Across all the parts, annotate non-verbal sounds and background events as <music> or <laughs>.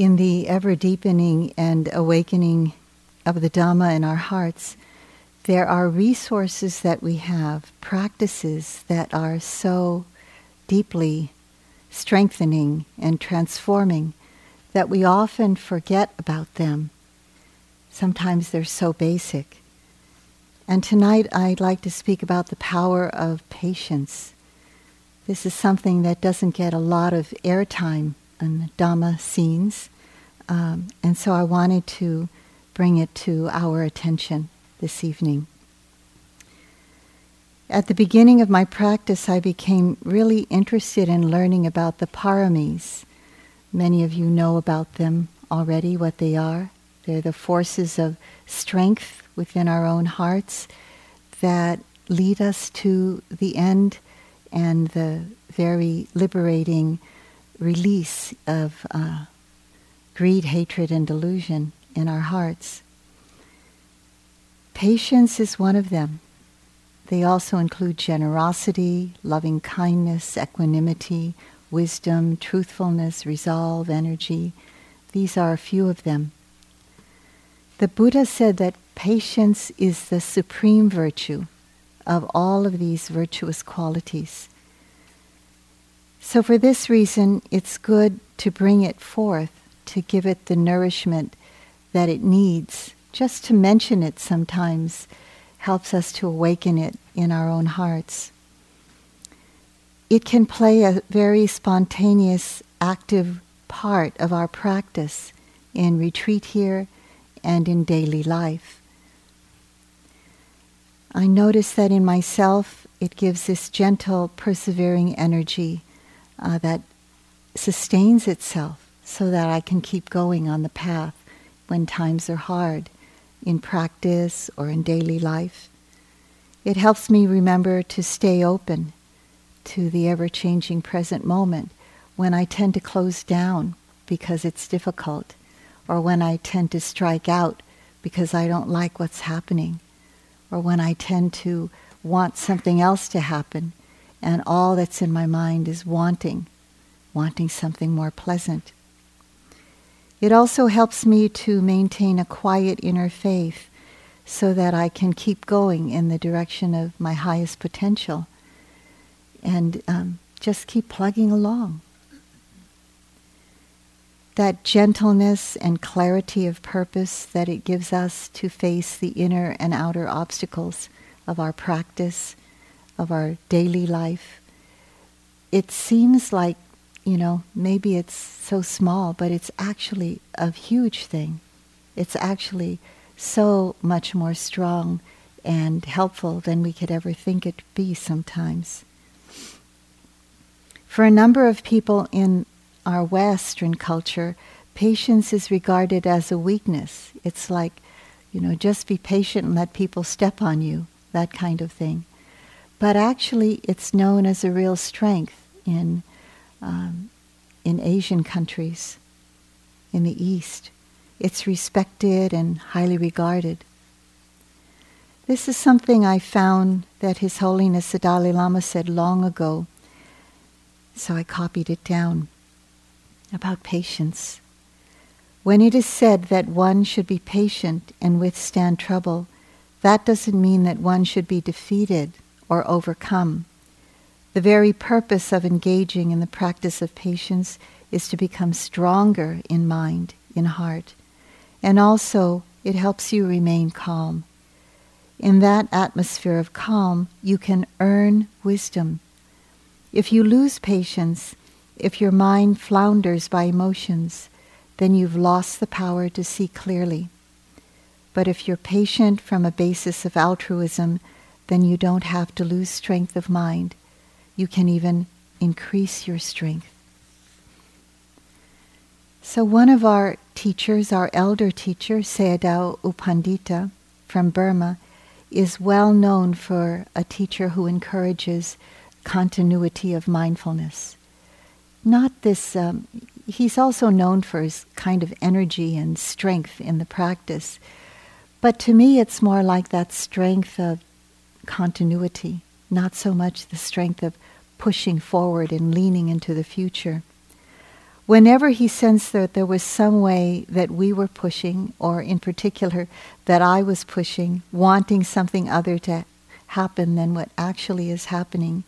in the ever deepening and awakening of the Dhamma in our hearts, there are resources that we have, practices that are so deeply strengthening and transforming that we often forget about them. Sometimes they're so basic. And tonight I'd like to speak about the power of patience. This is something that doesn't get a lot of airtime in Dhamma scenes, um, and so I wanted to bring it to our attention this evening. At the beginning of my practice, I became really interested in learning about the paramis. Many of you know about them already, what they are. They're the forces of strength within our own hearts that lead us to the end and the very liberating release of uh, greed, hatred, and delusion in our hearts. Patience is one of them. They also include generosity, loving kindness, equanimity, wisdom, truthfulness, resolve, energy. These are a few of them. The Buddha said that patience is the supreme virtue of all of these virtuous qualities. So, for this reason, it's good to bring it forth, to give it the nourishment that it needs. Just to mention it sometimes helps us to awaken it in our own hearts. It can play a very spontaneous, active part of our practice in retreat here and in daily life. I notice that in myself it gives this gentle, persevering energy uh, that sustains itself so that I can keep going on the path when times are hard in practice or in daily life. It helps me remember to stay open to the ever changing present moment when I tend to close down because it's difficult, or when I tend to strike out because I don't like what's happening, or when I tend to want something else to happen and all that's in my mind is wanting, wanting something more pleasant. It also helps me to maintain a quiet inner faith so that I can keep going in the direction of my highest potential and um, just keep plugging along. That gentleness and clarity of purpose that it gives us to face the inner and outer obstacles of our practice of our daily life, it seems like, you know, maybe it's so small, but it's actually a huge thing. It's actually so much more strong and helpful than we could ever think it be sometimes. For a number of people in our Western culture, patience is regarded as a weakness. It's like, you know, just be patient and let people step on you, that kind of thing. But actually, it's known as a real strength in, um, in Asian countries, in the East. It's respected and highly regarded. This is something I found that His Holiness the Dalai Lama said long ago, so I copied it down about patience. When it is said that one should be patient and withstand trouble, that doesn't mean that one should be defeated or overcome. The very purpose of engaging in the practice of patience is to become stronger in mind, in heart, and also it helps you remain calm. In that atmosphere of calm, you can earn wisdom. If you lose patience, if your mind flounders by emotions, then you've lost the power to see clearly. But if you're patient from a basis of altruism, then you don't have to lose strength of mind. You can even increase your strength. So one of our teachers, our elder teacher, Sayadaw U Pandita from Burma, is well known for a teacher who encourages continuity of mindfulness. Not this, um, he's also known for his kind of energy and strength in the practice. But to me, it's more like that strength of continuity, not so much the strength of pushing forward and leaning into the future. whenever he sensed that there was some way that we were pushing, or in particular that I was pushing, wanting something other to happen than what actually is happening,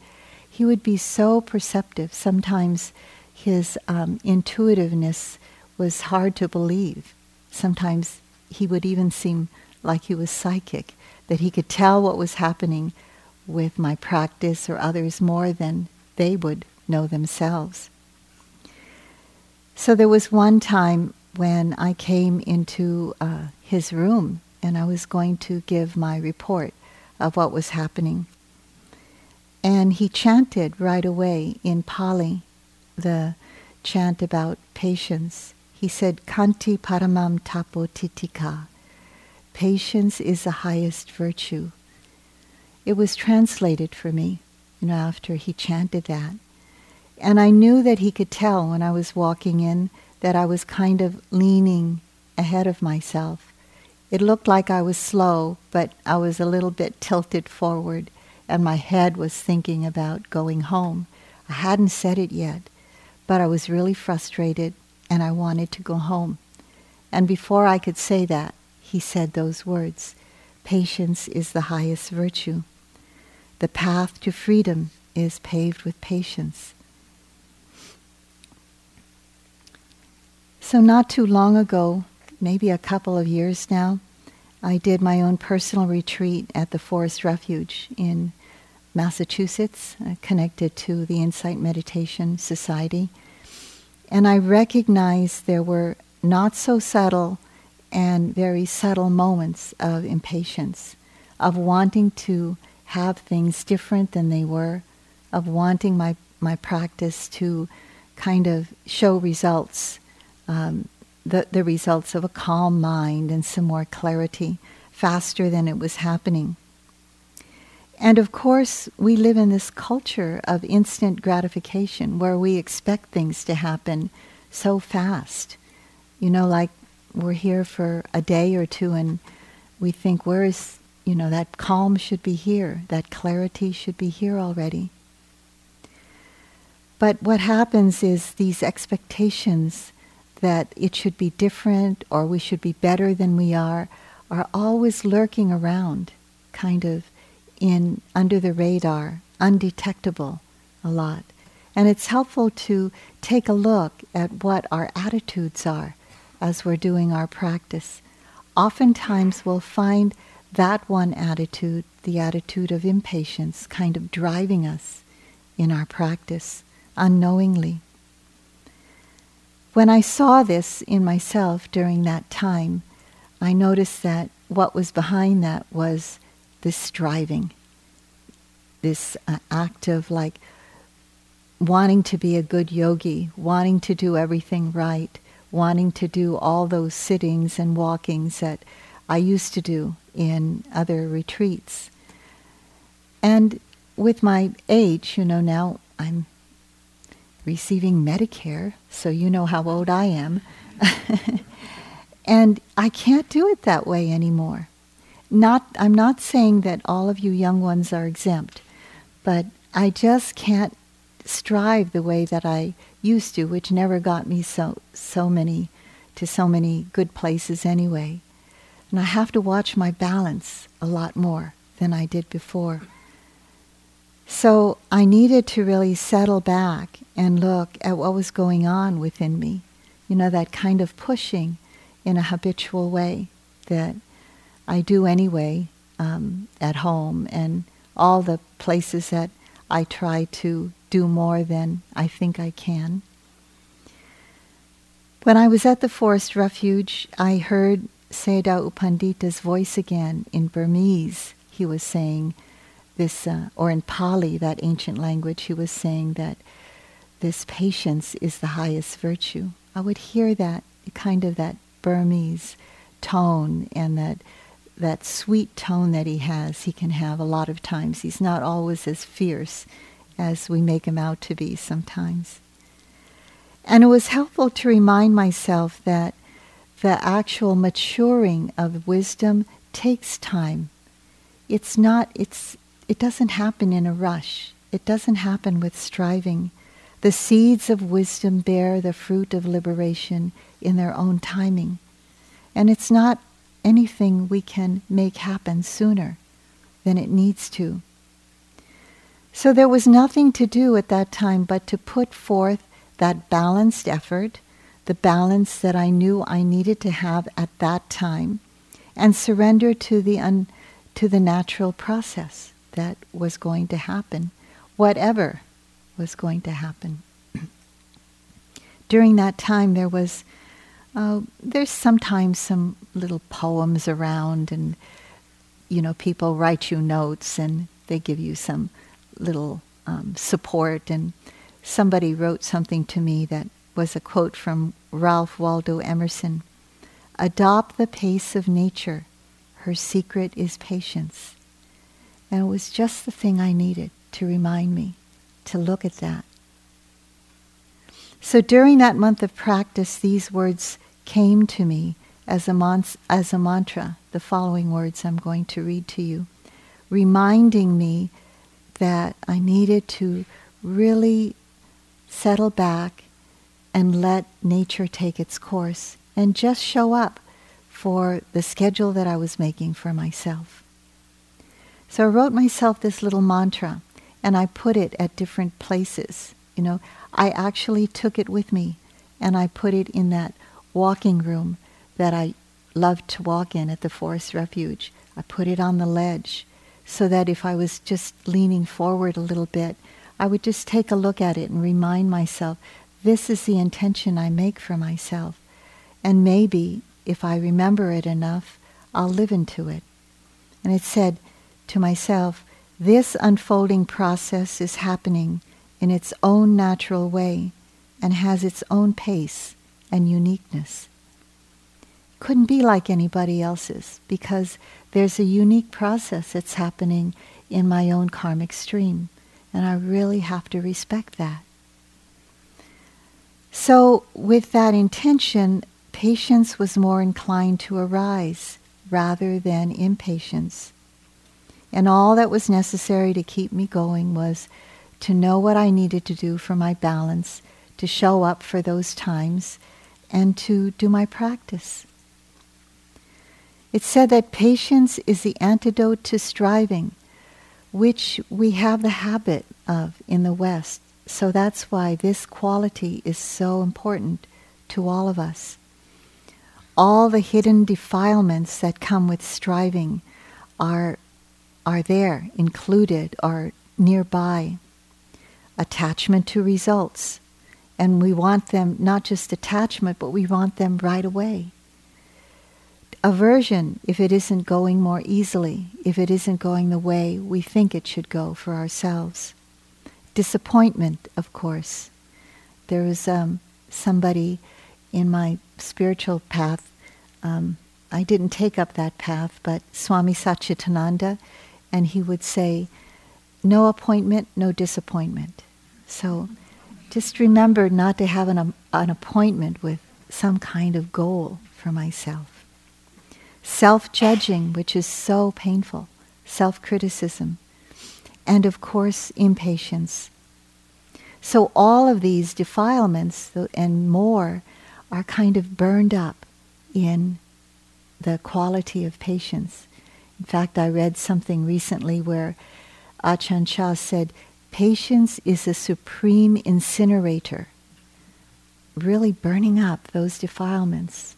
he would be so perceptive. Sometimes his um, intuitiveness was hard to believe. Sometimes he would even seem like he was psychic, that he could tell what was happening with my practice or others more than they would know themselves. So there was one time when I came into uh, his room and I was going to give my report of what was happening. And he chanted right away in Pali the chant about patience. He said, Kanti paramam tapo titika. Patience is the highest virtue. It was translated for me, you know, after he chanted that. And I knew that he could tell when I was walking in that I was kind of leaning ahead of myself. It looked like I was slow, but I was a little bit tilted forward, and my head was thinking about going home. I hadn't said it yet, but I was really frustrated and I wanted to go home. And before I could say that, he said those words Patience is the highest virtue. The path to freedom is paved with patience. So, not too long ago, maybe a couple of years now, I did my own personal retreat at the Forest Refuge in Massachusetts, uh, connected to the Insight Meditation Society. And I recognized there were not so subtle and very subtle moments of impatience, of wanting to have things different than they were, of wanting my, my practice to kind of show results um, the, the results of a calm mind and some more clarity faster than it was happening. And of course, we live in this culture of instant gratification where we expect things to happen so fast. You know, like we're here for a day or two and we think, where is, you know, that calm should be here, that clarity should be here already. But what happens is these expectations that it should be different or we should be better than we are are always lurking around, kind of in under the radar, undetectable a lot. And it's helpful to take a look at what our attitudes are as we're doing our practice. Oftentimes we'll find that one attitude, the attitude of impatience, kind of driving us in our practice unknowingly. When I saw this in myself during that time, I noticed that what was behind that was this striving, this uh, act of like wanting to be a good yogi, wanting to do everything right, wanting to do all those sittings and walkings that I used to do in other retreats. And with my age, you know, now I'm receiving Medicare, so you know how old I am. <laughs> and I can't do it that way anymore. Not, I'm not saying that all of you young ones are exempt, but I just can't strive the way that I used to, which never got me so so many to so many good places anyway. And I have to watch my balance a lot more than I did before. So I needed to really settle back and look at what was going on within me. You know, that kind of pushing in a habitual way that I do anyway um, at home and all the places that I try to do more than I think I can. When I was at the forest refuge, I heard Sayadaw U Pandita's voice again in Burmese. He was saying, this, uh, or in Pali, that ancient language, he was saying that this patience is the highest virtue. I would hear that kind of that Burmese tone and that that sweet tone that he has. He can have a lot of times. He's not always as fierce as we make him out to be sometimes. And it was helpful to remind myself that the actual maturing of wisdom takes time. It's not it's it doesn't happen in a rush. It doesn't happen with striving, The seeds of wisdom bear the fruit of liberation in their own timing. And it's not anything we can make happen sooner than it needs to. So there was nothing to do at that time but to put forth that balanced effort, the balance that I knew I needed to have at that time, and surrender to the un- to the natural process that was going to happen, whatever was going to happen. <clears throat> During that time, there was uh, there's sometimes some little poems around, and you know, people write you notes and they give you some little um, support. And somebody wrote something to me that was a quote from Ralph Waldo Emerson Adopt the pace of nature. Her secret is patience. And it was just the thing I needed to remind me to look at that. So during that month of practice, these words came to me as a, mon- as a mantra, the following words I'm going to read to you, reminding me that I needed to really settle back and let nature take its course and just show up for the schedule that I was making for myself. So I wrote myself this little mantra and I put it at different places. You know, I actually took it with me and I put it in that walking room that I loved to walk in at the Forest Refuge. I put it on the ledge so that if I was just leaning forward a little bit, I would just take a look at it and remind myself, this is the intention I make for myself. And maybe, if I remember it enough, I'll live into it. And it said to myself, this unfolding process is happening in its own natural way and has its own pace and uniqueness. Couldn't be like anybody else's because there's a unique process that's happening in my own karmic stream, and I really have to respect that. So, with that intention, patience was more inclined to arise rather than impatience. And all that was necessary to keep me going was to know what I needed to do for my balance, to show up for those times, and to do my practice. It's said that patience is the antidote to striving, which we have the habit of in the West. So that's why this quality is so important to all of us. All the hidden defilements that come with striving are, are there, included, are nearby. Attachment to results, and we want them, not just attachment, but we want them right away. Aversion, if it isn't going more easily, if it isn't going the way we think it should go for ourselves. Disappointment, of course. There was um, somebody in my spiritual path. Um, I didn't take up that path, but Swami Satchidananda, and he would say, no appointment, no disappointment. So just remember not to have an, um, an appointment with some kind of goal for myself. Self judging, which is so painful, self criticism, and of course, impatience. So, all of these defilements and more are kind of burned up in the quality of patience. In fact, I read something recently where Ajahn Chah said, Patience is a supreme incinerator, really burning up those defilements.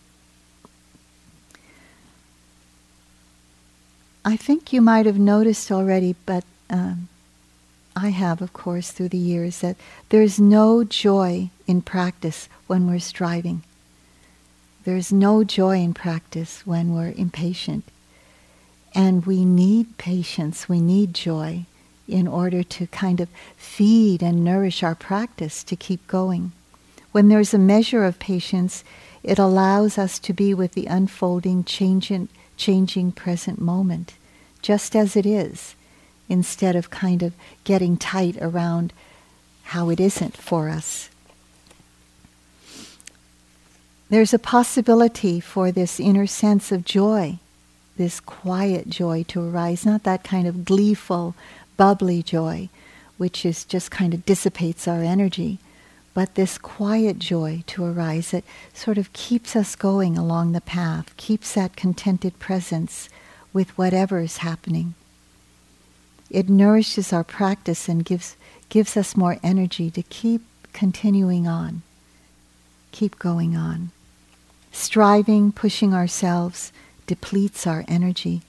I think you might have noticed already, but um, I have, of course, through the years, that there's no joy in practice when we're striving. There's no joy in practice when we're impatient. And we need patience, we need joy in order to kind of feed and nourish our practice to keep going. When there's a measure of patience, it allows us to be with the unfolding, changing, changing present moment, just as it is, instead of kind of getting tight around how it isn't for us. There's a possibility for this inner sense of joy, this quiet joy to arise, not that kind of gleeful, bubbly joy, which is just kind of dissipates our energy, but this quiet joy to arise that sort of keeps us going along the path, keeps that contented presence with whatever is happening. It nourishes our practice and gives, gives us more energy to keep continuing on, keep going on. Striving, pushing ourselves, depletes our energy.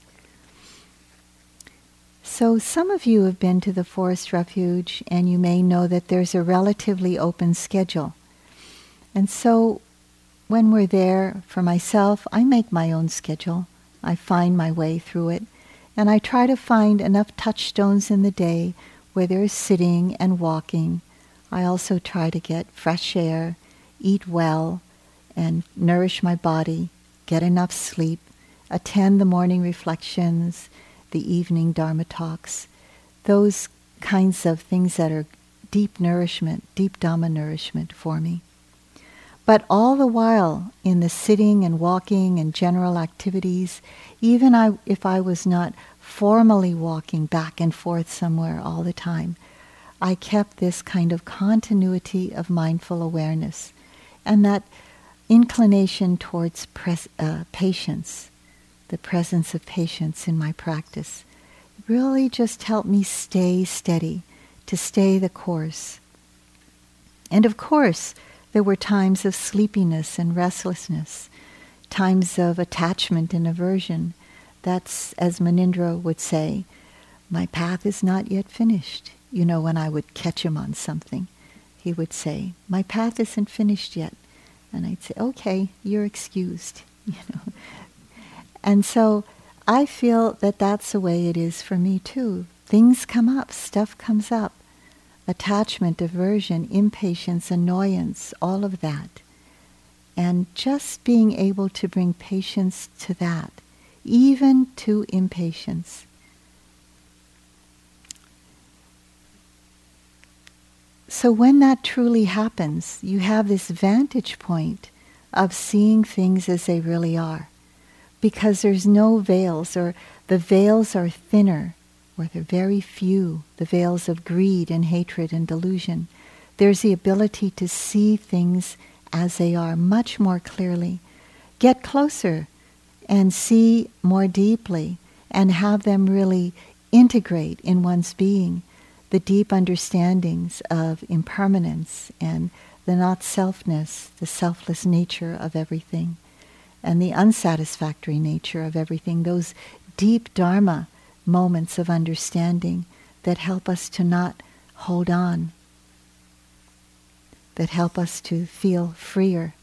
So, some of you have been to the Forest Refuge and you may know that there's a relatively open schedule. And so, when we're there, for myself, I make my own schedule. I find my way through it. And I try to find enough touchstones in the day where there is sitting and walking. I also try to get fresh air, eat well, and nourish my body, get enough sleep, attend the morning reflections, the evening Dharma talks, those kinds of things that are deep nourishment, deep Dhamma nourishment for me. But all the while, in the sitting and walking and general activities, even I, if I was not formally walking back and forth somewhere all the time, I kept this kind of continuity of mindful awareness and that inclination towards pres- uh, patience the presence of patience in my practice really just helped me stay steady, to stay the course. And of course, there were times of sleepiness and restlessness, times of attachment and aversion. That's, as Munindra would say, my path is not yet finished. You know, when I would catch him on something, he would say, my path isn't finished yet. And I'd say, okay, you're excused. <laughs> You know, and so I feel that that's the way it is for me too. Things come up, stuff comes up. Attachment, aversion, impatience, annoyance, all of that. And just being able to bring patience to that, even to impatience. So when that truly happens, you have this vantage point of seeing things as they really are because there's no veils, or the veils are thinner, or they're very few, the veils of greed and hatred and delusion. There's the ability to see things as they are much more clearly. Get closer and see more deeply and have them really integrate in one's being the deep understandings of impermanence and the not selfness, the selfless nature of everything and the unsatisfactory nature of everything, those deep Dharma moments of understanding that help us to not hold on, that help us to feel freer.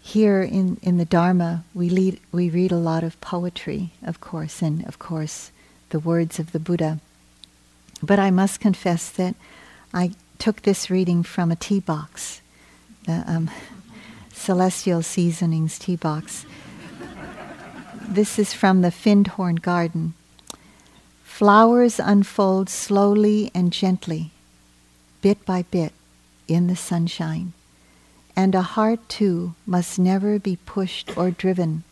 Here in, in the Dharma, we, lead, we read a lot of poetry, of course, and of course the words of the Buddha. But I must confess that I took this reading from a tea box. Um, Celestial Seasonings tea box. this is from the Findhorn Garden. Flowers unfold slowly and gently, bit by bit, in the sunshine. And a heart, too, must never be pushed or driven,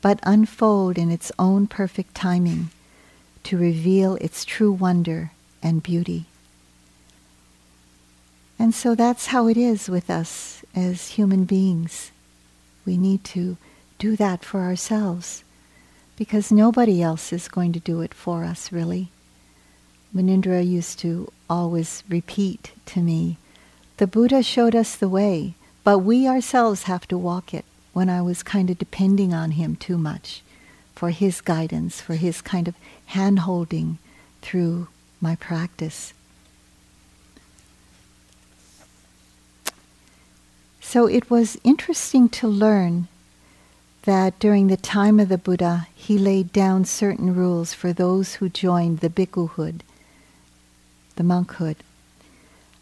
but unfold in its own perfect timing to reveal its true wonder and beauty. And so that's how it is with us as human beings. We need to do that for ourselves because nobody else is going to do it for us, really. Munindra used to always repeat to me, the Buddha showed us the way, but we ourselves have to walk it when I was kind of depending on him too much for his guidance, for his kind of hand holding through my practice. So it was interesting to learn that during the time of the Buddha, he laid down certain rules for those who joined the bhikkhuhood, the monkhood.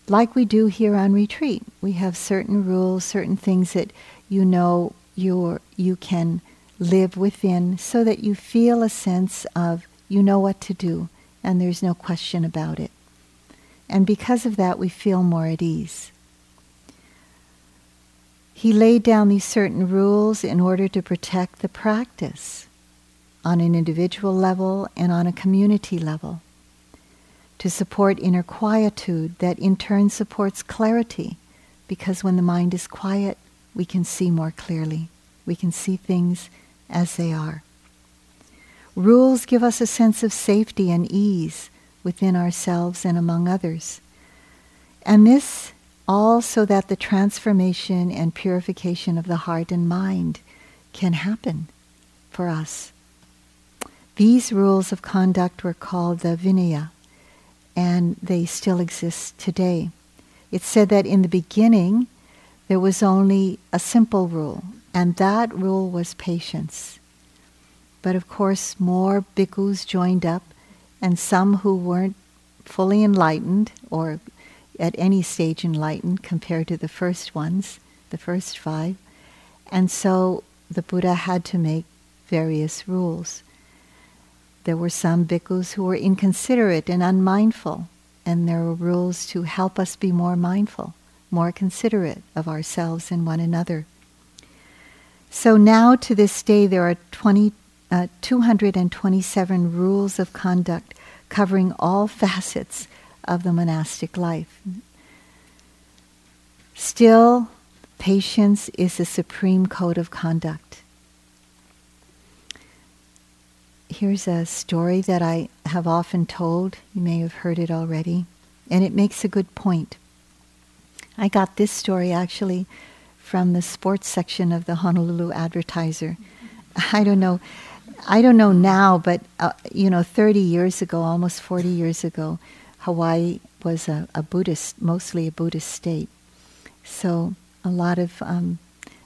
Like we do here on retreat, we have certain rules, certain things that you know you you can live within so that you feel a sense of you know what to do and there's no question about it. And because of that, we feel more at ease. He laid down these certain rules in order to protect the practice on an individual level and on a community level. to support inner quietude that in turn supports clarity, because when the mind is quiet, we can see more clearly. We can see things as they are. Rules give us a sense of safety and ease within ourselves and among others. And this all so that the transformation and purification of the heart and mind can happen for us. These rules of conduct were called the Vinaya, and they still exist today. It's said that in the beginning there was only a simple rule, and that rule was patience. But of course, more bhikkhus joined up, and some who weren't fully enlightened or at any stage enlightened compared to the first ones, the first five. And so the Buddha had to make various rules. There were some bhikkhus who were inconsiderate and unmindful, and there were rules to help us be more mindful, more considerate of ourselves and one another. So now to this day, there are 20, uh, 227 rules of conduct covering all facets of the monastic life. Still, patience is the supreme code of conduct. Here's a story that I have often told. You may have heard it already, and it makes a good point. I got this story actually from the sports section of the Honolulu Advertiser. <laughs> I don't know. I don't know now, but uh, you know, 30 years ago, almost 40 years ago, Hawaii was a, a Buddhist, mostly a Buddhist state. So a lot of um,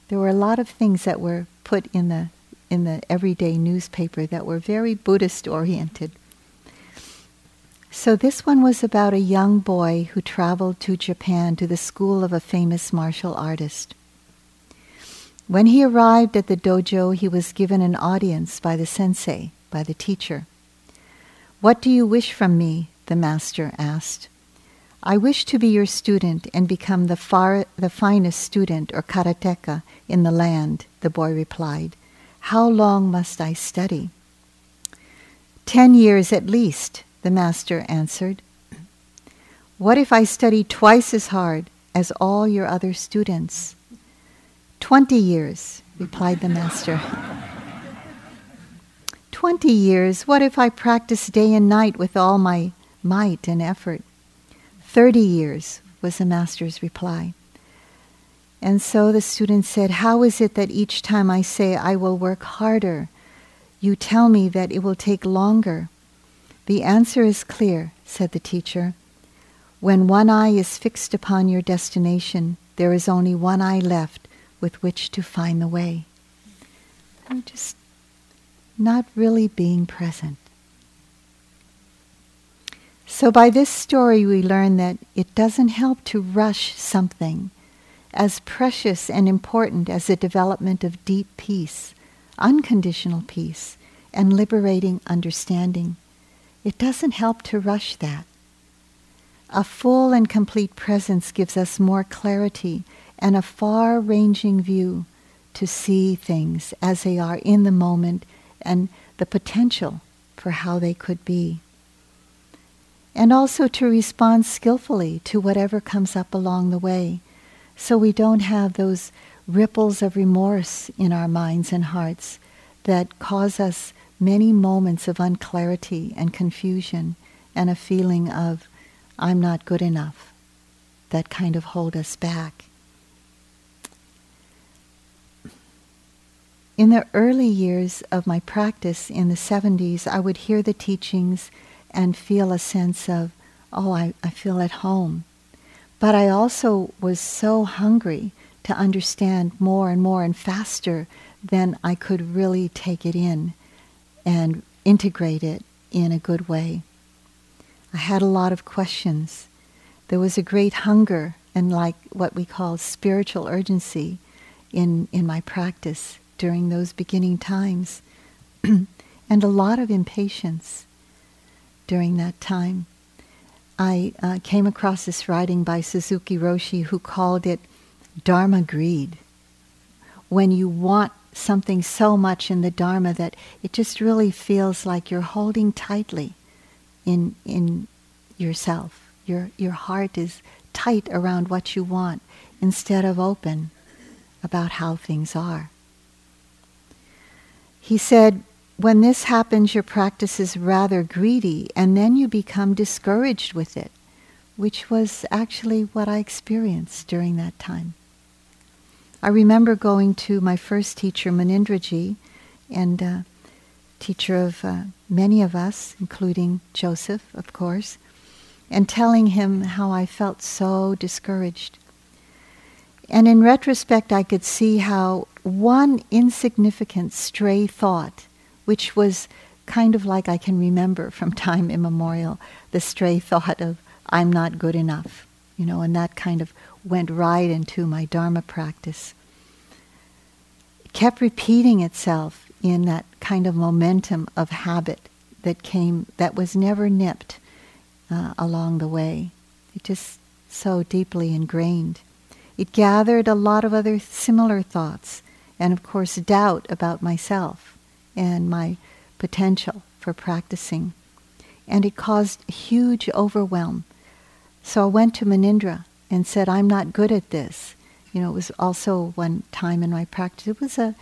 there were a lot of things that were put in the in the everyday newspaper that were very Buddhist oriented. So this one was about a young boy who traveled to Japan to the school of a famous martial artist. When he arrived at the dojo, he was given an audience by the sensei, by the teacher. What do you wish from me? The master asked. I wish to be your student and become the, far, the finest student or karateka in the land, the boy replied. How long must I study? Ten years at least, the master answered. What if I study twice as hard as all your other students? Twenty years, replied the master. Twenty years? What if I practice day and night with all my might and effort. Thirty years, was the master's reply. And so the student said, How is it that each time I say I will work harder, you tell me that it will take longer? The answer is clear, said the teacher. When one eye is fixed upon your destination, there is only one eye left with which to find the way. I'm just not really being present. So, by this story, we learn that it doesn't help to rush something as precious and important as the development of deep peace, unconditional peace, and liberating understanding. It doesn't help to rush that. A full and complete presence gives us more clarity and a far ranging view to see things as they are in the moment and the potential for how they could be and also to respond skillfully to whatever comes up along the way so we don't have those ripples of remorse in our minds and hearts that cause us many moments of unclarity and confusion and a feeling of I'm not good enough that kind of hold us back. In the early years of my practice in the 70s, I would hear the teachings and feel a sense of, oh, I, I feel at home. But I also was so hungry to understand more and more and faster than I could really take it in and integrate it in a good way. I had a lot of questions. There was a great hunger and like what we call spiritual urgency in, in my practice during those beginning times <clears throat> and a lot of impatience during that time. I uh, came across this writing by Suzuki Roshi who called it Dharma greed. When you want something so much in the Dharma that it just really feels like you're holding tightly in, in yourself. Your, your heart is tight around what you want instead of open about how things are. He said, when this happens, your practice is rather greedy, and then you become discouraged with it, which was actually what I experienced during that time. I remember going to my first teacher, Munindraji, and uh, teacher of uh, many of us, including Joseph, of course, and telling him how I felt so discouraged. And in retrospect, I could see how one insignificant stray thought, which was kind of like I can remember from <laughs> time immemorial, the stray thought of, I'm not good enough, you know, and that kind of went right into my Dharma practice. It kept repeating itself in that kind of momentum of habit that came, that was never nipped uh, along the way. It just so deeply ingrained. It gathered a lot of other similar thoughts, and of course, doubt about myself and my potential for practicing. And it caused huge overwhelm. So I went to Munindra and said, I'm not good at this. You know, it was also one time in my practice, it was a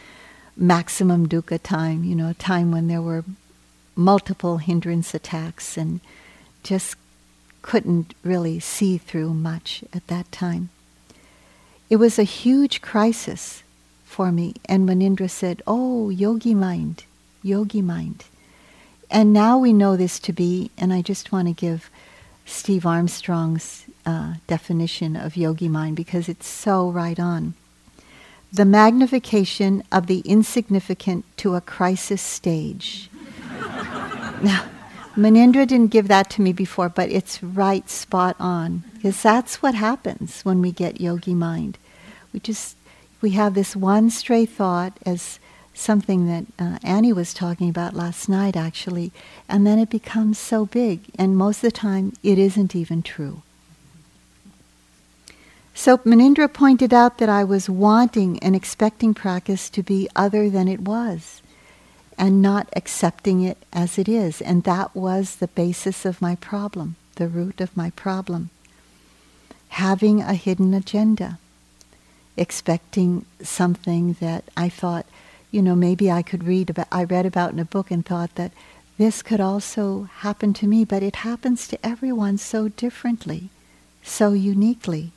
maximum dukkha time, you know, a time when there were multiple hindrance attacks and just couldn't really see through much at that time. It was a huge crisis for me, and Munindra said, Oh, yogi mind, yogi mind. And now we know this to be, and I just want to give Steve Armstrong's uh, definition of yogi mind because it's so right on. The magnification of the insignificant to a crisis stage. <laughs> now, Munindra didn't give that to me before, but it's right spot on because that's what happens when we get yogi mind. We just we have this one stray thought as something that uh, Annie was talking about last night, actually, and then it becomes so big, and most of the time it isn't even true. So Munindra pointed out that I was wanting and expecting practice to be other than it was, and not accepting it as it is, and that was the basis of my problem, the root of my problem. Having a hidden agenda, expecting something that I thought you know, maybe I could read about, I read about in a book and thought that this could also happen to me, but it happens to everyone so differently, so uniquely.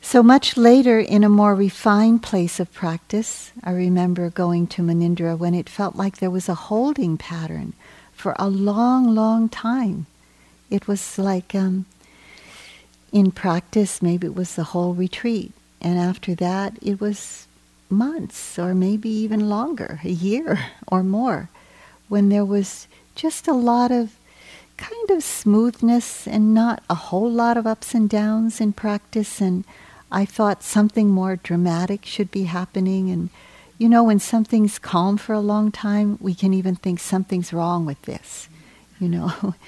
So much later, in a more refined place of practice, I remember going to Munindra when it felt like there was a holding pattern for a long, long time. It was like um, in practice, maybe it was the whole retreat. And after that, it was months or maybe even longer, a year <laughs> or more, when there was just a lot of kind of smoothness and not a whole lot of ups and downs in practice. And I thought something more dramatic should be happening. And you know, when something's calm for a long time, we can even think something's wrong with this, you know. <laughs>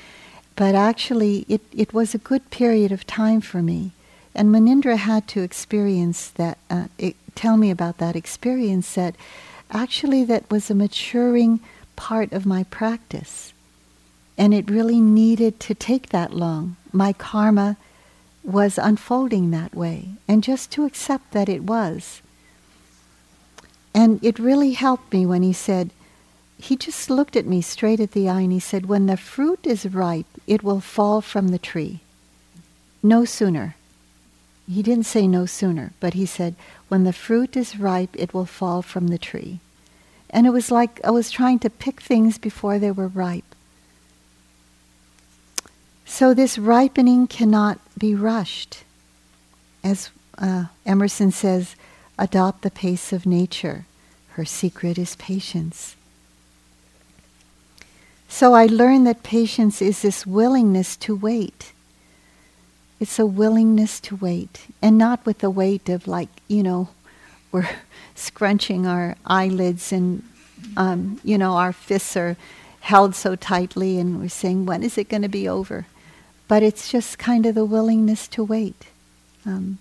but actually, it, it was a good period of time for me. And Munindra had to experience that, uh, it, tell me about that experience that actually that was a maturing part of my practice. And it really needed to take that long. My karma was unfolding that way. And just to accept that it was. And it really helped me when he said, he just looked at me straight at the eye and he said, When the fruit is ripe, it will fall from the tree. No sooner he didn't say no sooner, but he said, when the fruit is ripe, it will fall from the tree. And it was like I was trying to pick things before they were ripe. So this ripening cannot be rushed. As uh, Emerson says, adopt the pace of nature. Her secret is patience. So I learned that patience is this willingness to wait it's a willingness to wait, and not with the weight of like, you know, <laughs> we're scrunching our eyelids and, um, you know, our fists are held so tightly and we're saying, when is it going to be over? But it's just kind of the willingness to wait. Um,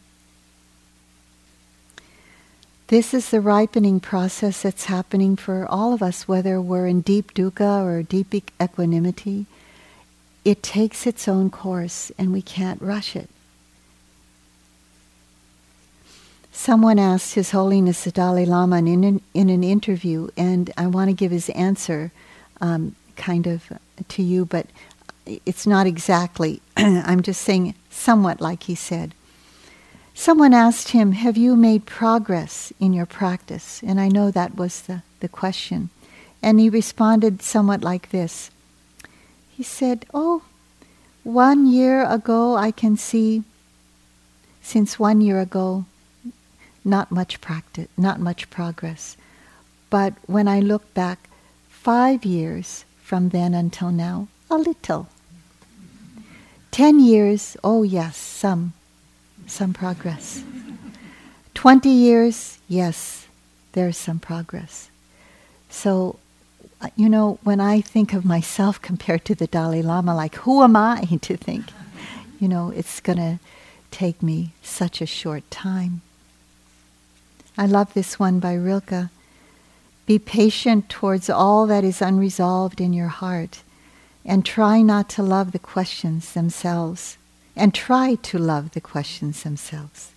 this is the ripening process that's happening for all of us, whether we're in deep dukkha or deep equanimity it takes its own course and we can't rush it. Someone asked His Holiness the Dalai Lama in an, in an interview, and I want to give his answer um, kind of to you, but it's not exactly. <clears throat> I'm just saying somewhat like he said. Someone asked him, Have you made progress in your practice? And I know that was the, the question. And he responded somewhat like this He said, Oh, one year ago I can see, since one year ago, not much practice, not much progress. But when I look back five years from then until now, a little. Ten years, oh yes, some some progress. 20 years, yes, there's some progress. So, uh, you know, when I think of myself <laughs> compared to the Dalai Lama, like, who am I <laughs> to think, you know, it's going to take me such a short time. I love this one by Rilke. Be patient towards all that is unresolved in your heart and try not to love the questions themselves and try to love the questions themselves.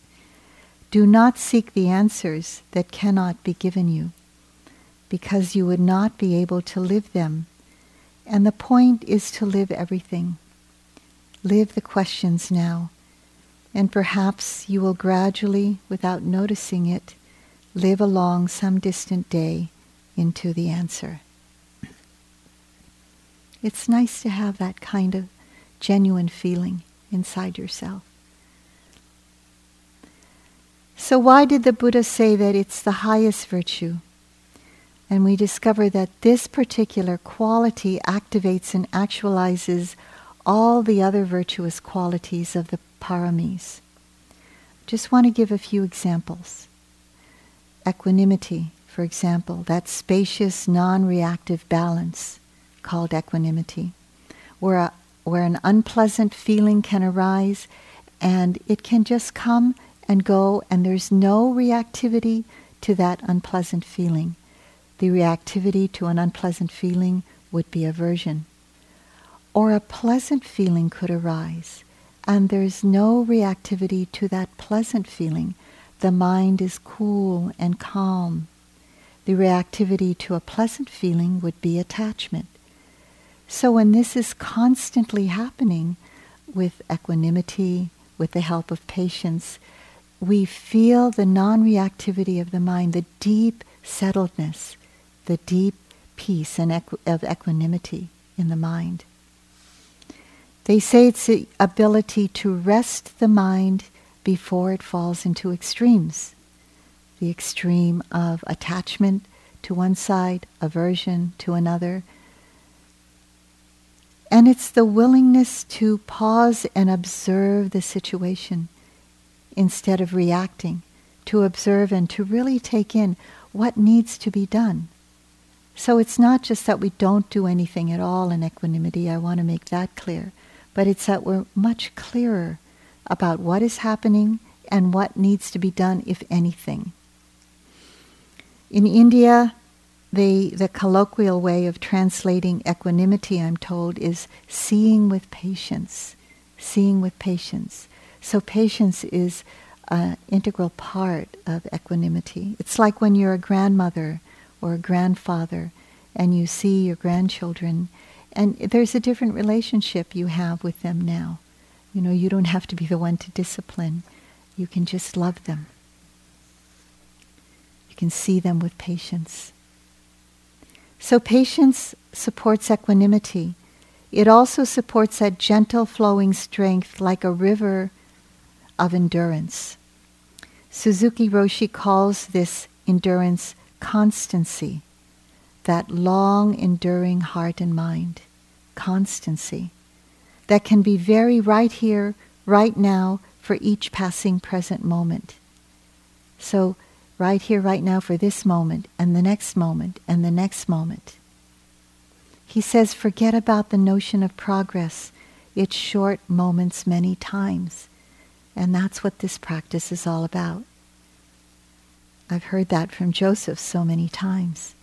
Do not seek the answers that cannot be given you, because you would not be able to live them. And the point is to live everything. Live the questions now, and perhaps you will gradually, without noticing it, live along some distant day into the answer. It's nice to have that kind of genuine feeling inside yourself. So, why did the Buddha say that it's the highest virtue? And we discover that this particular quality activates and actualizes all the other virtuous qualities of the paramis. Just want to give a few examples. Equanimity, for example, that spacious, non reactive balance called equanimity, where a, where an unpleasant feeling can arise and it can just come and go and there's no reactivity to that unpleasant feeling. The reactivity to an unpleasant feeling would be aversion. Or a pleasant feeling could arise and there's no reactivity to that pleasant feeling. The mind is cool and calm. The reactivity to a pleasant feeling would be attachment. So when this is constantly happening with equanimity, with the help of patience, we feel the non-reactivity of the mind, the deep settledness, the deep peace and of equanimity in the mind. They say it's the ability to rest the mind before it falls into extremes. The extreme of attachment to one side, aversion to another, and it's the willingness to pause and observe the situation instead of reacting, to observe and to really take in what needs to be done. So it's not just that we don't do anything at all in equanimity, I want to make that clear, but it's that we're much clearer about what is happening and what needs to be done, if anything. In India, the, the colloquial way of translating equanimity, I'm told, is seeing with patience. Seeing with patience. So patience is an integral part of equanimity. It's like when you're a grandmother or a grandfather and you see your grandchildren, and there's a different relationship you have with them now. You know, you don't have to be the one to discipline. You can just love them. You can see them with patience. So patience supports equanimity. It also supports that gentle flowing strength like a river of endurance. Suzuki Roshi calls this endurance constancy, that long enduring heart and mind, constancy, that can be very right here, right now, for each passing present moment. So right here, right now, for this moment, and the next moment, and the next moment. He says, forget about the notion of progress. It's short moments many times. And that's what this practice is all about. I've heard that from Joseph so many times.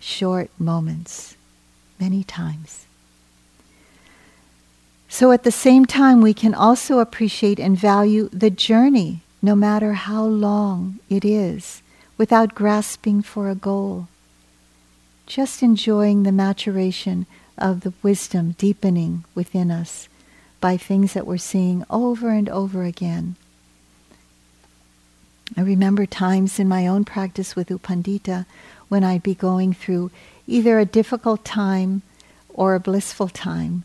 Short moments, many times. So at the same time, we can also appreciate and value the journey, no matter how long it is, without grasping for a goal. Just enjoying the maturation of the wisdom deepening within us by things that we're seeing over and over again. I remember times in my own practice with U Pandita when I'd be going through either a difficult time or a blissful time.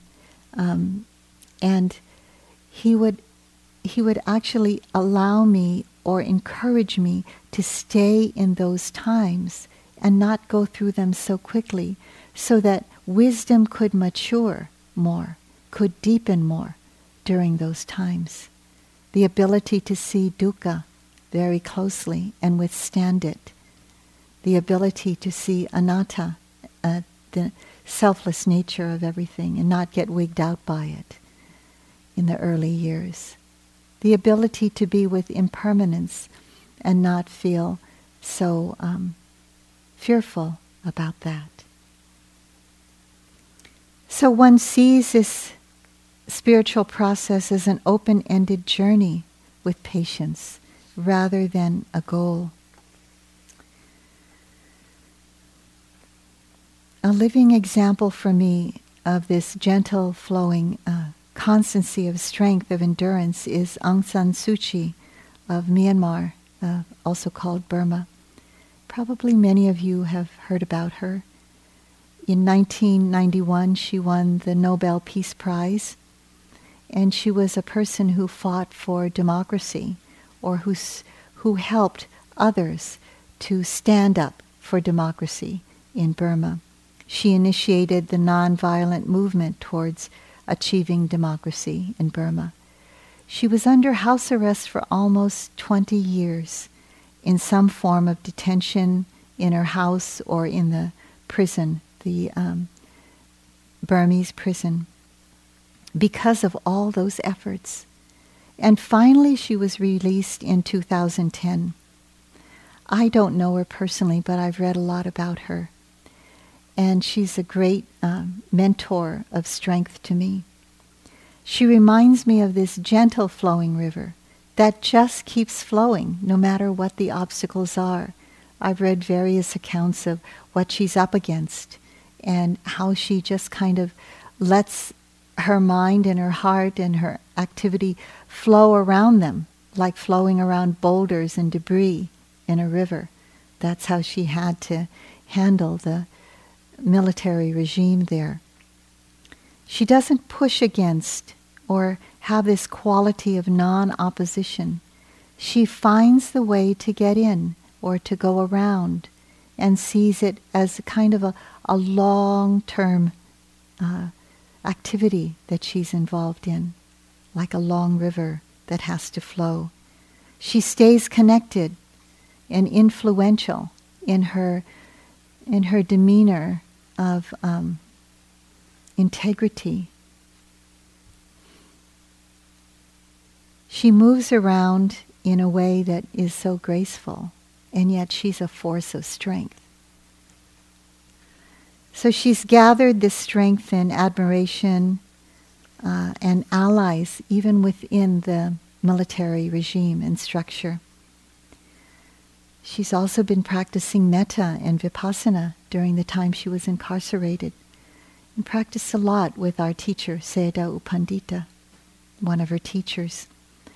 Um, and he would, he would actually allow me or encourage me to stay in those times and not go through them so quickly so that wisdom could mature more, could deepen more during those times. The ability to see dukkha very closely and withstand it. The ability to see anatta, uh, the selfless nature of everything, and not get wigged out by it in the early years. The ability to be with impermanence and not feel so um, fearful about that. So one sees this spiritual process as an open ended journey with patience rather than a goal. A living example for me of this gentle flowing uh, constancy of strength, of endurance, is Aung San Suu Kyi of Myanmar, uh, also called Burma. Probably many of you have heard about her. In 1991, she won the Nobel Peace Prize, and she was a person who fought for democracy or who, who helped others to stand up for democracy in Burma. She initiated the nonviolent movement towards achieving democracy in Burma. She was under house arrest for almost 20 years in some form of detention in her house or in the prison the um, Burmese prison because of all those efforts. And finally, she was released in 2010. I don't know her personally, but I've read a lot about her. And she's a great um, mentor of strength to me. She reminds me of this gentle flowing river that just keeps flowing no matter what the obstacles are. I've read various accounts of what she's up against and how she just kind of lets her mind and her heart and her activity flow around them, like flowing around boulders and debris in a river. That's how she had to handle the military regime there. She doesn't push against or have this quality of non opposition. She finds the way to get in or to go around and sees it as kind of a, a long term uh, activity that she's involved in, like a long river that has to flow. She stays connected and influential in her, in her demeanor of um, integrity. She moves around in a way that is so graceful, and yet she's a force of strength. So she's gathered this strength and admiration uh, and allies even within the military regime and structure. She's also been practicing metta and vipassana during the time she was incarcerated and practiced a lot with our teacher, Sayadaw U Pandita, one of her teachers.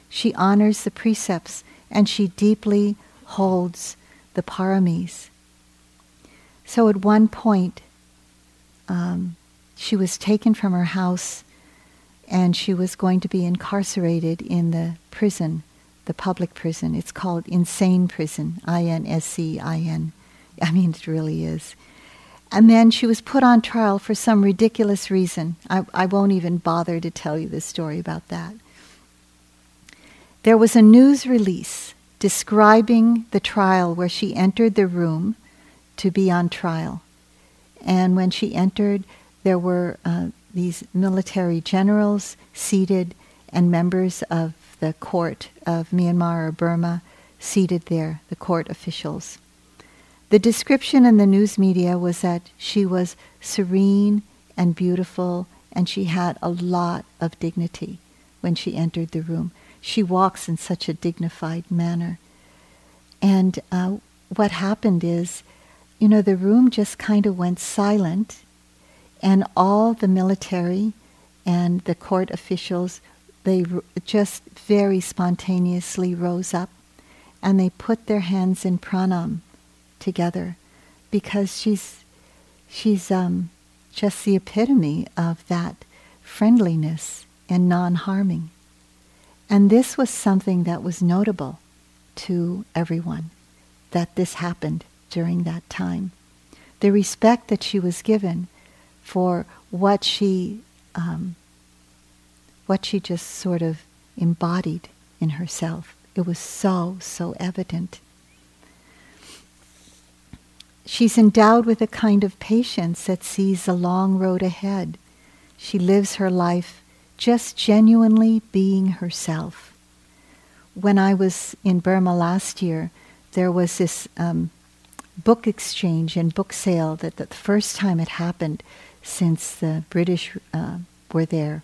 She honors the precepts and she deeply holds the paramis. So at one point, um, she was taken from her house and she was going to be incarcerated in the prison, the public prison. It's called Insein Prison, I N S C I N. I mean, it really is. And then she was put on trial for some ridiculous reason. I, I won't even bother to tell you the story about that. There was a news release describing the trial where she entered the room to be on trial. And when she entered, there were uh, these military generals seated and members of the court of Myanmar or Burma seated there, the court officials. The description in the news media was that she was serene and beautiful and she had a lot of dignity when she entered the room. She walks in such a dignified manner. And uh, what happened is, you know, the room just kind of went silent, and all the military and the court officials, they just very spontaneously rose up and they put their hands in pranam together because she's, she's um, just the epitome of that friendliness and non harming. And this was something that was notable to everyone that this happened during that time. The respect that she was given for what she um, what she just sort of embodied in herself. It was so, so evident. She's endowed with a kind of patience that sees the long road ahead. She lives her life just genuinely being herself. When I was in Burma last year, there was this um, book exchange and book sale that, that the first time it happened since the British uh, were there.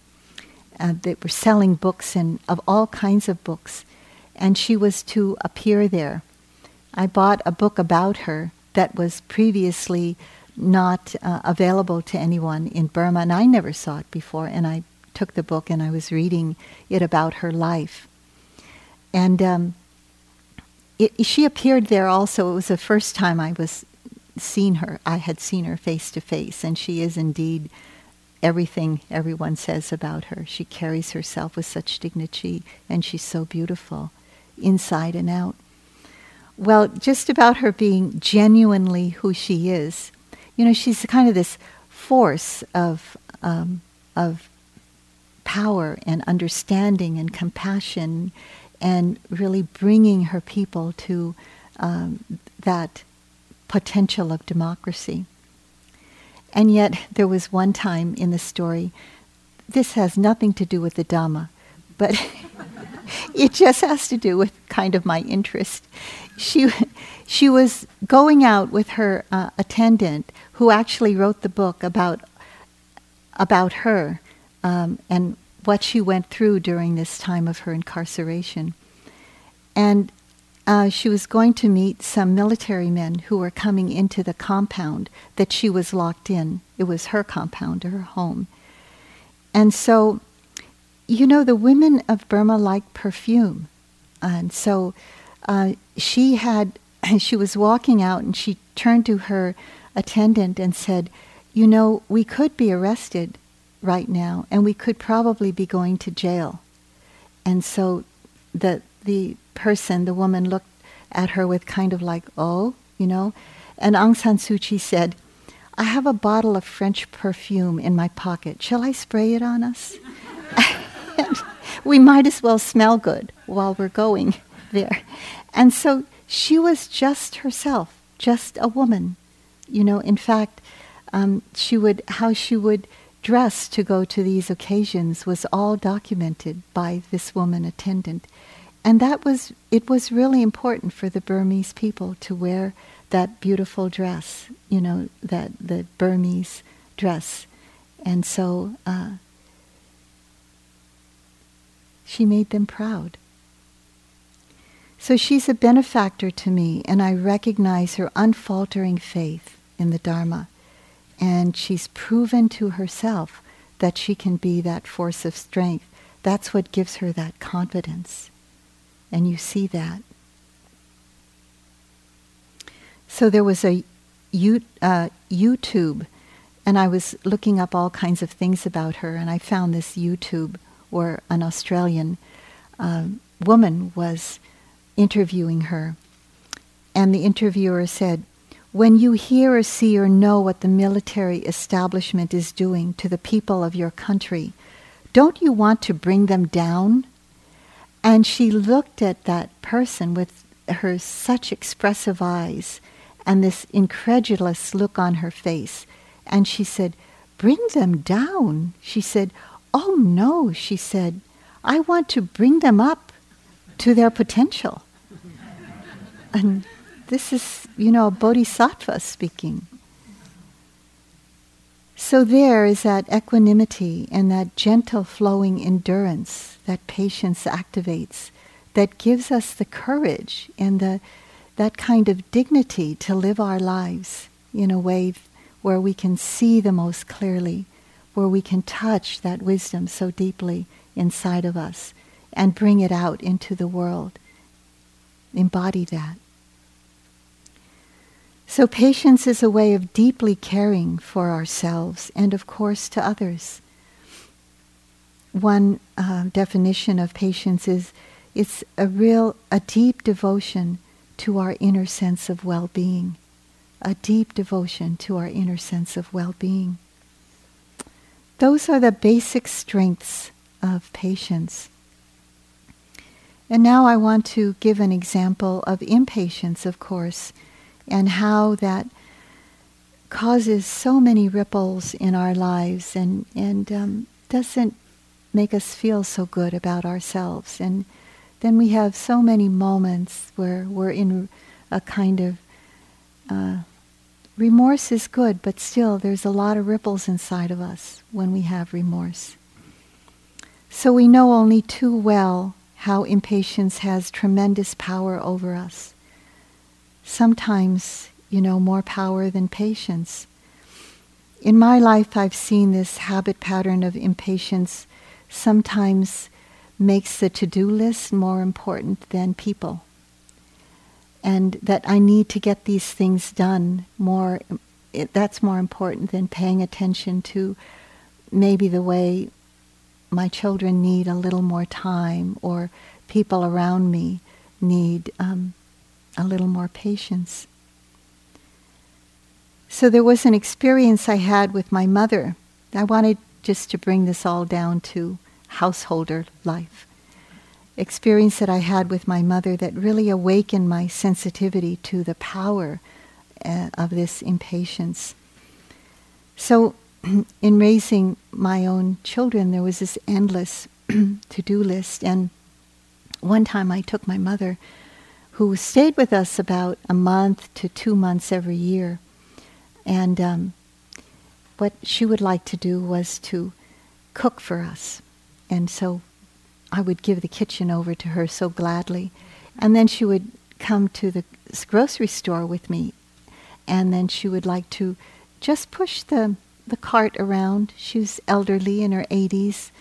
Uh, they were selling books and of all kinds of books, and she was to appear there. I bought a book about her that was previously not uh, available to anyone in Burma, and I never saw it before. And I took the book and I was reading it about her life. And um, it, she appeared there also. It was the first time I was seen her. I had seen her face to face, and she is indeed everything everyone says about her. She carries herself with such dignity, and she's so beautiful, inside and out. Well, just about her being genuinely who she is, you know, she's kind of this force of um, of power and understanding and compassion and really bringing her people to um, that potential of democracy. And yet, there was one time in the story, this has nothing to do with the Dhamma, but <laughs> it just has to do with kind of my interest. She, she was going out with her uh, attendant who actually wrote the book about, about her um, and what she went through during this time of her incarceration. And uh, she was going to meet some military men who were coming into the compound that she was locked in. It was her compound, her home. And so, you know, the women of Burma like perfume. And so uh, she had, <clears throat> she was walking out and she turned to her attendant and said, You know, we could be arrested right now, and we could probably be going to jail. And so the the person, the woman, looked at her with kind of like, oh, you know. And Aung San Suu Kyi said, I have a bottle of French perfume in my pocket. Shall I spray it on us? <laughs> we might as well smell good while we're going there. And so she was just herself, just a woman. You know, in fact, um, she would, how she would dress to go to these occasions was all documented by this woman attendant. And that was, it was really important for the Burmese people to wear that beautiful dress, you know, that the Burmese dress. And so uh, she made them proud. So she's a benefactor to me, and I recognize her unfaltering faith in the Dharma. And she's proven to herself that she can be that force of strength. That's what gives her that confidence. And you see that. So there was a U, uh, YouTube, and I was looking up all kinds of things about her, and I found this YouTube where an Australian uh, woman was interviewing her. And the interviewer said, when you hear or see or know what the military establishment is doing to the people of your country, don't you want to bring them down? And she looked at that person with her such expressive eyes and this incredulous look on her face. And she said, Bring them down. She said, Oh no, she said, I want to bring them up to their potential. and this is, you know, bodhisattva speaking. So there is that equanimity and that gentle flowing endurance that patience activates that gives us the courage and the that kind of dignity to live our lives in a way where we can see the most clearly, where we can touch that wisdom so deeply inside of us and bring it out into the world. Embody that. So, patience is a way of deeply caring for ourselves and, of course, to others. One uh, definition of patience is it's a real, a deep devotion to our inner sense of well being. A deep devotion to our inner sense of well being. Those are the basic strengths of patience. And now I want to give an example of impatience, of course, and how that causes so many ripples in our lives and, and um, doesn't make us feel so good about ourselves. And then we have so many moments where we're in a kind of uh, remorse is good, but still there's a lot of ripples inside of us when we have remorse. So we know only too well how impatience has tremendous power over us. Sometimes, you know, more power than patience. In my life, I've seen this habit pattern of impatience sometimes makes the to-do list more important than people. And that I need to get these things done more, it, that's more important than paying attention to maybe the way my children need a little more time or people around me need um, a little more patience. So there was an experience I had with my mother. I wanted just to bring this all down to householder life. Experience that I had with my mother that really awakened my sensitivity to the power uh, of this impatience. So, <clears throat> in raising my own children, there was this endless <clears throat> to do list. And one time I took my mother, who stayed with us about a month to two months every year. And um, what she would like to do was to cook for us. And so I would give the kitchen over to her so gladly. And then she would come to the grocery store with me. And then she would like to just push the, the cart around. She was elderly in her 80s,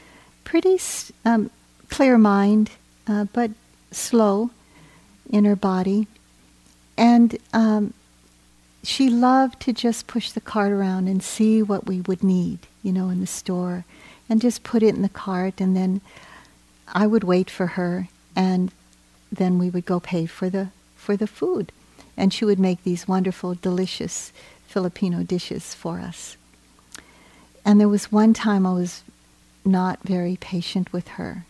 pretty um, clear mind, uh, but slow in her body. And um, she loved to just push the cart around and see what we would need, you know, in the store and just put it in the cart and then I would wait for her and then we would go pay for the for the food and she would make these wonderful delicious Filipino dishes for us. And there was one time I was not very patient with her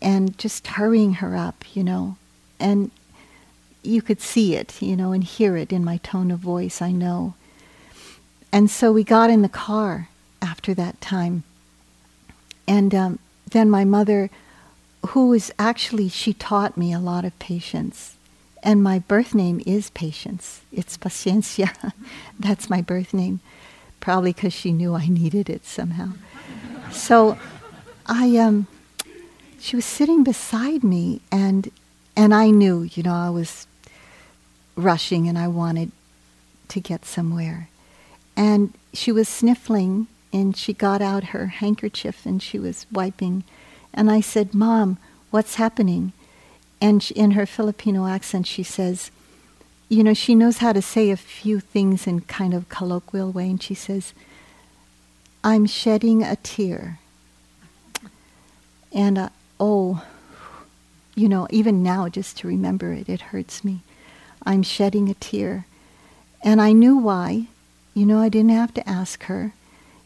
and just hurrying her up, you know. And you could see it, you know, and hear it in my tone of voice, I know. And so we got in the car after that time and um, then my mother, who was actually, she taught me a lot of patience. And my birth name is Patience. It's Paciencia. <laughs> That's my birth name. Probably because she knew I needed it somehow. so I, um, she was sitting beside me and, and I knew, you know, I was rushing and I wanted to get somewhere. And she was sniffling and she got out her handkerchief and she was wiping. And I said, Mom, what's happening? And she, in her Filipino accent, she says, you know, she knows how to say a few things in kind of colloquial way. And she says, I'm shedding a tear. And uh, oh, you know, even now, just to remember it, it hurts me. I'm shedding a tear. And I knew why. You know, I didn't have to ask her.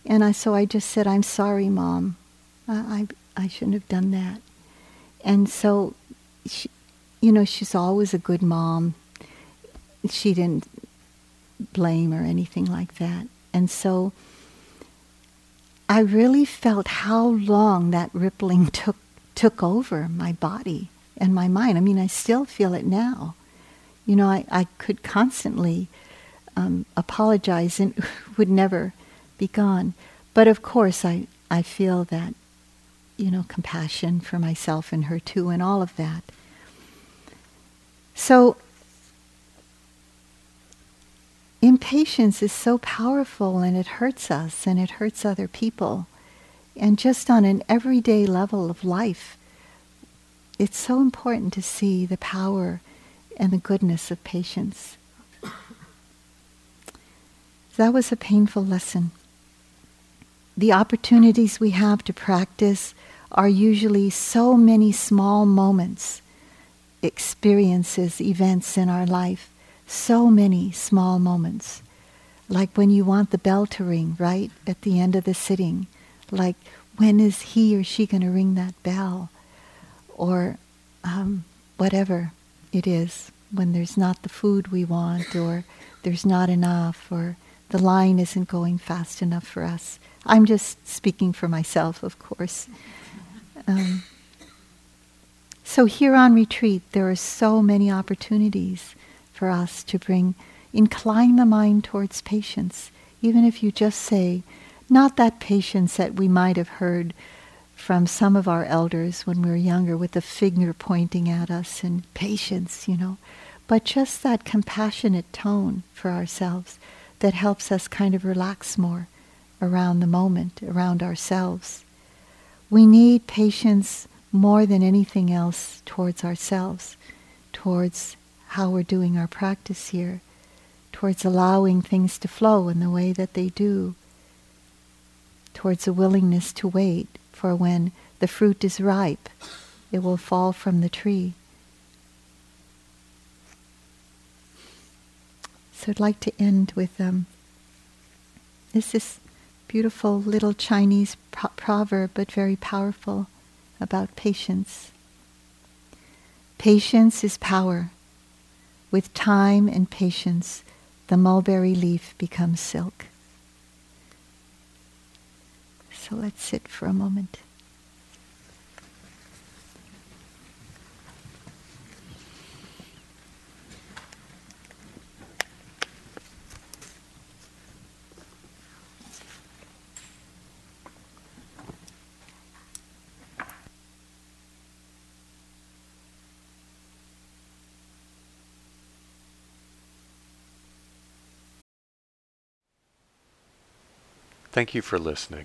And I, so I just said, I'm sorry, Mom. I, I, I shouldn't have done that. And so, she, you know, she's always a good mom. She didn't blame or anything like that. And so I really felt how long that rippling took took over my body and my mind. I mean, I still feel it now. You know, I, I could constantly um, apologize and <laughs> would never be gone. But of course, I, I feel that, you know, compassion for myself and her too, and all of that. So, impatience is so powerful and it hurts us and it hurts other people. And just on an everyday level of life, it's so important to see the power and the goodness of patience. That was a painful lesson. The opportunities we have to practice are usually so many small moments, experiences, events in our life, so many small moments. Like when you want the bell to ring, right, at the end of the sitting. Like, when is he or she going to ring that bell? Or um, whatever it is, when there's not the food we want, or there's not enough, or the line isn't going fast enough for us. I'm just speaking for myself, of course. Um, so here on retreat, there are so many opportunities for us to bring, incline the mind towards patience, even if you just say, not that patience that we might have heard from some of our elders when we were younger with the finger pointing at us and patience, you know, but just that compassionate tone for ourselves that helps us kind of relax more around the moment, around ourselves. We need patience more than anything else towards ourselves, towards how we're doing our practice here, towards allowing things to flow in the way that they do, towards a willingness to wait for when the fruit is ripe, it will fall from the tree. So I'd like to end with um, this is beautiful little Chinese pro- proverb, but very powerful about patience. Patience is power. With time and patience, the mulberry leaf becomes silk. So let's sit for a moment. Thank you for listening.